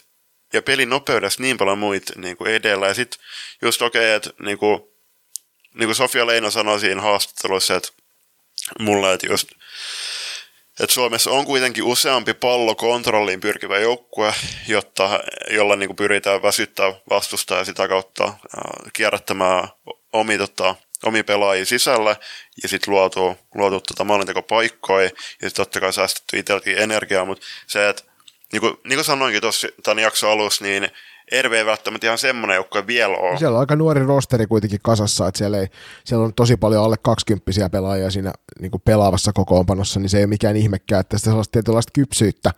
ja pelin nopeudessa niin paljon muita niin kuin edellä. Ja sitten just okei, okay, että niin kuin, niin kuin Sofia Leino sanoi siinä haastattelussa, että mulle, että just että Suomessa on kuitenkin useampi pallo kontrolliin pyrkivä joukkue, jotta, jolla niin kuin pyritään väsyttää vastustaa ja sitä kautta kierrättämään omi, tota, omi pelaajia sisälle ja sitten luotu, luotu tota maalintekopaikkoja ja sitten totta kai säästetty itselläkin energiaa, mutta se, että niin kuin, niin kuin sanoinkin tuossa tämän jakson alussa, niin Erve ei välttämättä ihan semmoinen joukkue vielä ole. Siellä on aika nuori rosteri kuitenkin kasassa, että siellä, ei, siellä on tosi paljon alle 20 pelaajia siinä niin kuin pelaavassa kokoonpanossa, niin se ei ole mikään ihmekään, että sitä sellaista tietynlaista kypsyyttä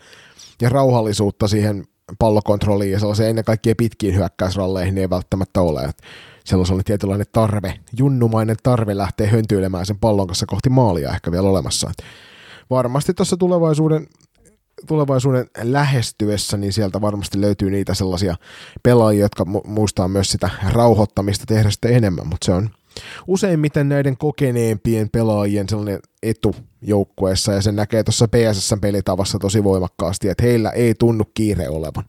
ja rauhallisuutta siihen pallokontrolliin ja sellaiseen ennen kaikkea pitkiin hyökkäysralleihin ei välttämättä ole. Että siellä on sellainen tietynlainen tarve, junnumainen tarve lähteä höntyilemään sen pallon kanssa kohti maalia ehkä vielä olemassa. Varmasti tuossa tulevaisuuden tulevaisuuden lähestyessä, niin sieltä varmasti löytyy niitä sellaisia pelaajia, jotka muistaa myös sitä rauhoittamista tehdä sitä enemmän, mutta se on useimmiten näiden kokeneempien pelaajien sellainen etu joukkueessa, ja sen näkee tuossa PSS-pelitavassa tosi voimakkaasti, että heillä ei tunnu kiire olevan.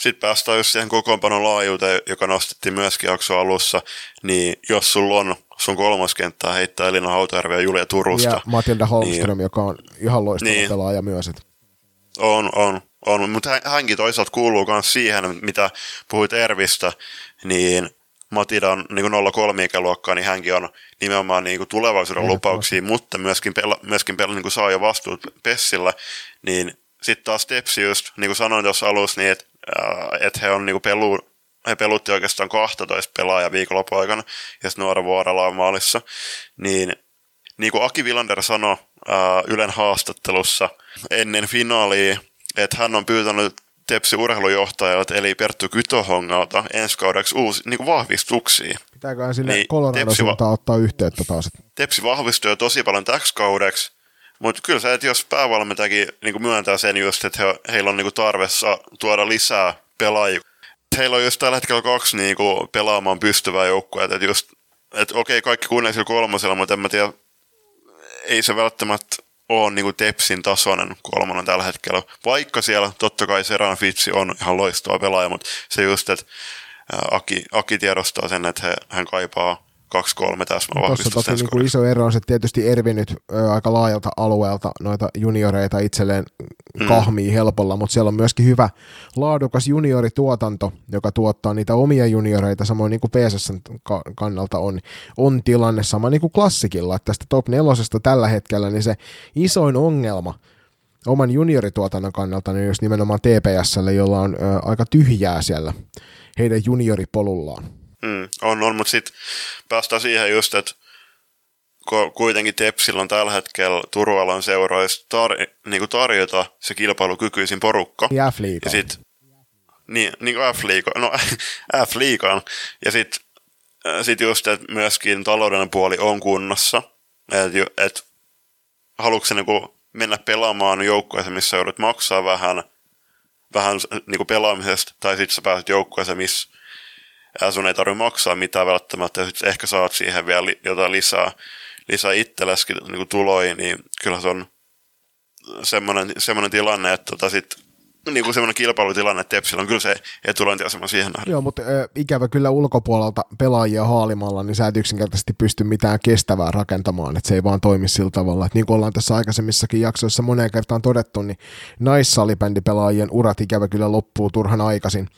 Sitten päästään just siihen kokoonpanon laajuuteen, joka nostettiin myöskin jakso alussa, niin jos sulla on sun kolmoskenttää heittää Elina Hautajärvi ja Julia Turusta. Ja Matilda Holmström, niin, joka on ihan loistava niin, pelaaja myös. Että. On, on, on, mutta hänkin toisaalta kuuluu myös siihen, mitä puhuit Ervistä, niin Matida on niin 03 ikäluokkaa, niin hänkin on nimenomaan niin kuin tulevaisuuden lupauksia, mutta myöskin, pela, myöskin pela, niin kuin saa jo vastuut Pessillä, niin sitten taas Tepsi just, niin kuin sanoin tuossa alussa, niin että äh, et he on niin kuin pelu, he pelutti oikeastaan 12 pelaajaa viikonlopun aikana, ja sitten Nuora Vuorella on maalissa, niin niin kuin Aki Villander sanoi äh, Ylen haastattelussa ennen finaalia, että hän on pyytänyt Tepsi urheilujohtajalta eli Perttu Kytohongalta ensi kaudeksi uusi niin kuin vahvistuksia. Pitääköhän sille niin, Colorado va- ottaa yhteyttä taas? Tepsi vahvistuu tosi paljon täksi kaudeksi, mutta kyllä se, että jos päävalmentajakin niin myöntää sen just, että he, heillä on niin tarvessa tuoda lisää pelaajia. Heillä on just tällä hetkellä kaksi niin kuin pelaamaan pystyvää joukkoa, että just, että okei, kaikki kunnes kolmosella, mutta en mä tiedä, ei se välttämättä ole niin kuin Tepsin tasoinen kolmonen tällä hetkellä. Vaikka siellä totta kai Seran Fitsi on ihan loistava pelaaja, mutta se just, että Aki, Aki tiedostaa sen, että he, hän kaipaa kaksi-kolme täsmävahvistusta. Tuossa toki niin iso ero on se, että tietysti Ervi nyt ö, aika laajalta alueelta noita junioreita itselleen mm. kahmii helpolla, mutta siellä on myöskin hyvä laadukas juniorituotanto, joka tuottaa niitä omia junioreita, samoin niin kuin PSS kannalta on, on tilanne sama niin kuin klassikilla, että tästä top nelosesta tällä hetkellä, niin se isoin ongelma oman juniorituotannon kannalta, niin just nimenomaan TPSlle, jolla on ö, aika tyhjää siellä heidän junioripolullaan. Mm, on, on, mutta sitten päästään siihen just, että kuitenkin Tepsillä on tällä hetkellä Turualan seuroissa tar- niinku tarjota se kilpailukykyisin porukka. Ja F-liigaan. Ja sit, niin, niin kuin F-liigaan. No F-liigaan. Ja sitten äh, sit just, että myöskin taloudellinen puoli on kunnossa. Että et, haluatko niinku mennä pelaamaan joukkueeseen, missä joudut maksaa vähän, vähän niinku pelaamisesta, tai sitten sä pääset joukkueeseen, missä sun ei tarvitse maksaa mitään välttämättä, ja sitten ehkä saat siihen vielä li, jotain lisää, lisää itselleskin niin tuloja, niin kyllä se on semmoinen, semmoinen tilanne, että tota sit, niin kuin semmoinen kilpailutilanne, että Tepsillä on kyllä se etulointiasema siihen nähden. Joo, mutta ö, ikävä kyllä ulkopuolelta pelaajia haalimalla, niin sä et yksinkertaisesti pysty mitään kestävää rakentamaan, että se ei vaan toimi sillä tavalla. Että niin kuin ollaan tässä aikaisemmissakin jaksoissa moneen kertaan todettu, niin naissalibändipelaajien urat ikävä kyllä loppuu turhan aikaisin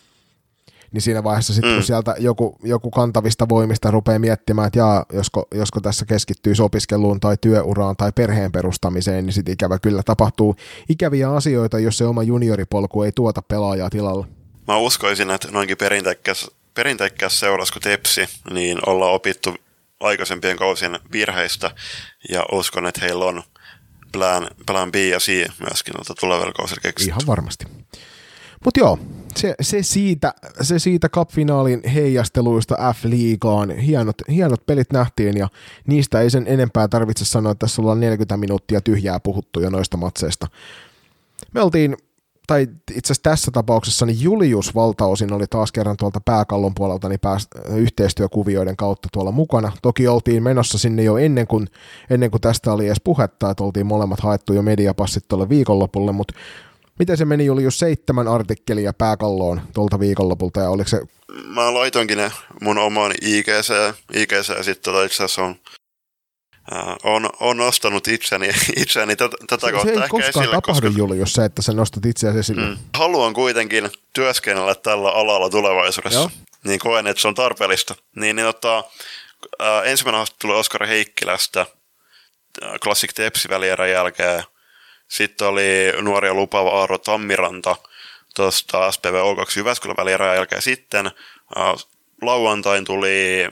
niin siinä vaiheessa sitten mm. kun sieltä joku, joku kantavista voimista rupeaa miettimään, että jaa, josko, josko tässä keskittyy opiskeluun tai työuraan tai perheen perustamiseen, niin sitten ikävä kyllä tapahtuu ikäviä asioita, jos se oma junioripolku ei tuota pelaajaa tilalla. Mä uskoisin, että noinkin perinteikäs, perinteikäs seuras kuin Tepsi, niin ollaan opittu aikaisempien kausien virheistä ja uskon, että heillä on plan, plan B ja C myöskin tulevalla kausilla keksitty. Ihan varmasti. Mutta joo, se, se, siitä, se siitä cup-finaalin heijasteluista F-liigaan. Hienot, hienot pelit nähtiin ja niistä ei sen enempää tarvitse sanoa, että tässä ollaan 40 minuuttia tyhjää puhuttu jo noista matseista. Me oltiin, tai itse asiassa tässä tapauksessa, niin Julius valtaosin oli taas kerran tuolta pääkallon puolelta niin pääst, yhteistyökuvioiden kautta tuolla mukana. Toki oltiin menossa sinne jo ennen kuin, ennen kuin tästä oli edes puhetta, että oltiin molemmat haettu jo mediapassit tuolle viikonlopulle, mutta Miten se meni Julius seitsemän artikkelia pääkalloon tuolta viikonlopulta ja oliko se... Mä laitoinkin ne mun omaan IGC, IGC ja sitten tota itse asiassa on Uh, on, on nostanut itseni, itseni tätä, tätä se, kautta se ei ehkä koskaan esille, tapahdu, koska... Julius, se, että sä nostat itseäsi esille. Mm. Haluan kuitenkin työskennellä tällä alalla tulevaisuudessa. Joo. Niin koen, että se on tarpeellista. Niin, niin ottaa, uh, ensimmäinen haastattelu Oskar Heikkilästä Classic Tepsi välierän jälkeen – sitten oli nuori ja lupaava Aaro Tammiranta tuosta SPV O2 Jyväskylän välierän jälkeen sitten. Lauantain tuli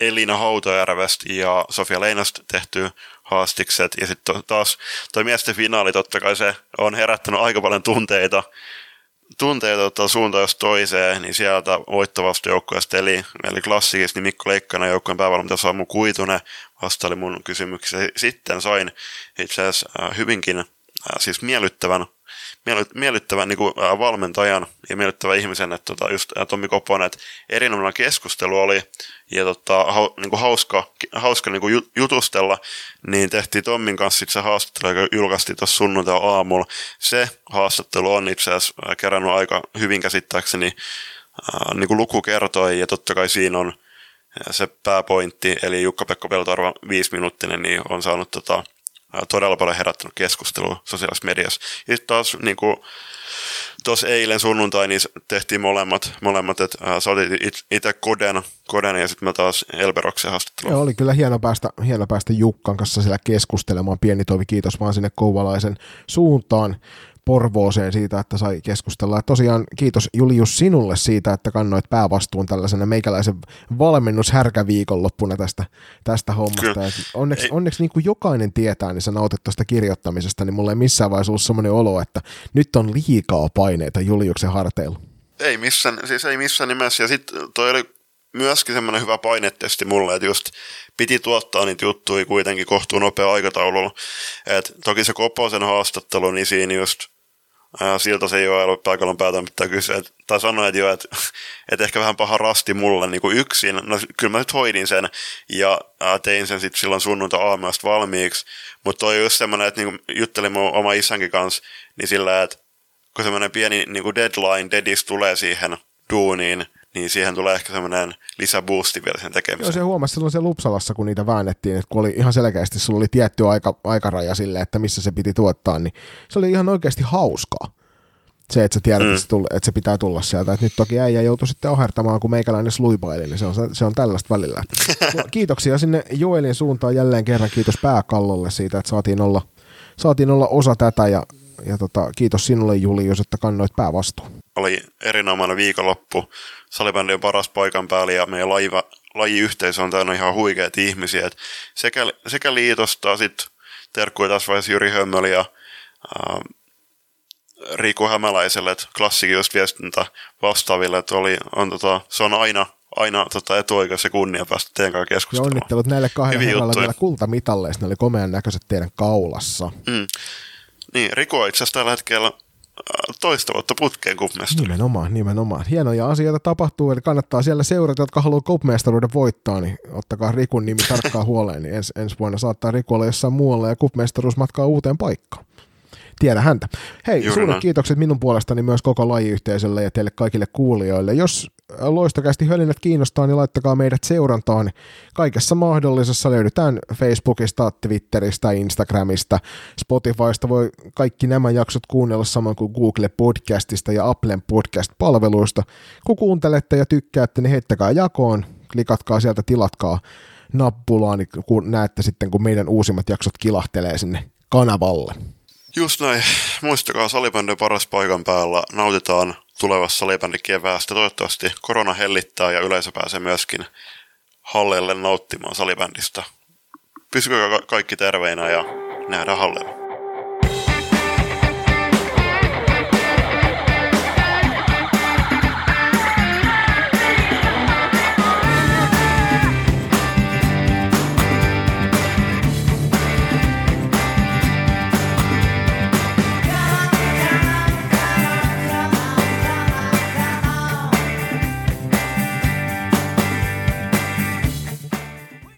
Elina Hautojärvestä ja Sofia Leinasta tehty haastikset. Ja sitten taas toi miesten finaali, totta kai se on herättänyt aika paljon tunteita, tunteita suuntaan jos toiseen, niin sieltä voittavasta joukkueesta eli, eli klassikista, niin Mikko Leikkana joukkueen päävalmentaja Samu Kuitunen vastaili mun kysymyksiä. Sitten sain itse asiassa äh, hyvinkin äh, siis miellyttävän miellyttävän niin kuin, ää, valmentajan ja miellyttävän ihmisen, että tota, just ää, Tommi Koponen, että erinomainen keskustelu oli ja tota, hau, niin kuin hauska, hauska niin kuin jutustella, niin tehtiin Tommin kanssa sit se haastattelu, joka julkaistiin tuossa sunnuntai aamulla. Se haastattelu on itse asiassa kerännyt aika hyvin käsittääkseni, ää, niin kuin luku kertoi ja totta kai siinä on se pääpointti, eli Jukka-Pekka Peltorva viisi minuuttinen, niin on saanut tota, todella paljon herättänyt keskustelua sosiaalisessa mediassa. Ja sitten taas niin kuin, tuossa eilen sunnuntai niin tehtiin molemmat, molemmat että äh, sä otit itse Koden, Koden ja sitten mä taas Elberoksen haastattelun. Joo, oli kyllä hieno päästä, hieno päästä Jukkan kanssa siellä keskustelemaan. Pieni toivi kiitos vaan sinne Kouvalaisen suuntaan. Porvooseen siitä, että sai keskustella. Ja tosiaan kiitos Julius sinulle siitä, että kannoit päävastuun tällaisena meikäläisen valmennushärkäviikonloppuna tästä, tästä hommasta. onneksi onneksi niin kuin jokainen tietää, niin sä nautit tuosta kirjoittamisesta, niin mulla ei missään vaiheessa ollut semmoinen olo, että nyt on liikaa paineita Juliuksen harteilla. Ei missään, siis ei missään nimessä. Ja sitten toi oli myöskin semmoinen hyvä painetesti mulle, että just piti tuottaa niitä juttuja kuitenkin kohtuu nopea aikataululla. Et toki se Koposen haastattelu, niin siinä just siltä se ei ollut paikalla päätä mitään kysyä. Tai että jo, että et ehkä vähän paha rasti mulle niin kuin yksin. No kyllä mä nyt hoidin sen ja ää, tein sen sitten silloin sunnunta aamasta valmiiksi. Mutta toi just semmoinen, että niin juttelin mun oma isänkin kanssa, niin sillä, että kun semmoinen pieni niin kuin deadline, deadis tulee siihen duuniin, niin siihen tulee ehkä semmoinen lisäboosti vielä sen tekemiseen. Joo, se huomasi silloin se Lupsalassa, kun niitä väännettiin, että kun oli ihan selkeästi, sulla oli tietty aika, aikaraja sille, että missä se piti tuottaa, niin se oli ihan oikeasti hauskaa. Se, että sä tiedät, mm. että, se tull, että se pitää tulla sieltä. Että nyt toki äijä joutui sitten ohertamaan, kun meikäläinen sluipaili, niin se on, se on tällaista välillä. Kiitoksia sinne Joelin suuntaan jälleen kerran. Kiitos pääkallolle siitä, että saatiin olla, saatiin olla osa tätä ja, ja tota, kiitos sinulle Julius, että kannoit päävastuun. Oli erinomainen viikonloppu salibändi on paras paikan päällä ja meidän laiva, lajiyhteisö on täynnä ihan huikeita ihmisiä. Et sekä, sekä liitosta, sitten terkkuja taas vaiheessa Jyri Hömmöli ja ää, Riku Hämäläiselle, että klassikin just viestintä vastaaville, että oli, on, tota, se on aina, aina tota, etuoikeus ja kunnia päästä teidän kanssa keskustelemaan. Ja onnittelut näille kahdelle herralle vielä kultamitaleista, ne oli komean näköiset teidän kaulassa. Mm. Niin, Riku on itse asiassa tällä hetkellä toista vuotta putkeen cupmestari. Nimenomaan, nimenomaan. Hienoja asioita tapahtuu, eli kannattaa siellä seurata, jotka haluaa cupmestaruuden voittaa, niin ottakaa Rikun nimi tarkkaan huoleen, niin ens, ensi vuonna saattaa Riku olla jossain muualla ja cupmestaruus matkaa uuteen paikkaan. Tiedä häntä. Hei, Juuri suuret näin. kiitokset minun puolestani myös koko lajiyhteisölle ja teille kaikille kuulijoille. Jos loistokästi hölinät kiinnostaa, niin laittakaa meidät seurantaan. Kaikessa mahdollisessa löydetään Facebookista, Twitteristä, Instagramista, Spotifysta voi kaikki nämä jaksot kuunnella saman kuin Google Podcastista ja Applen podcast-palveluista. Kun kuuntelette ja tykkäätte, niin heittäkää jakoon, klikatkaa sieltä, tilatkaa nappulaa, niin kun näette sitten, kun meidän uusimmat jaksot kilahtelee sinne kanavalle. Just näin. Muistakaa salibändin paras paikan päällä. Nautitaan tulevassa keväästä. Toivottavasti korona hellittää ja yleisö pääsee myöskin halleille nauttimaan salibändistä. Pysykää kaikki terveinä ja nähdään hallella.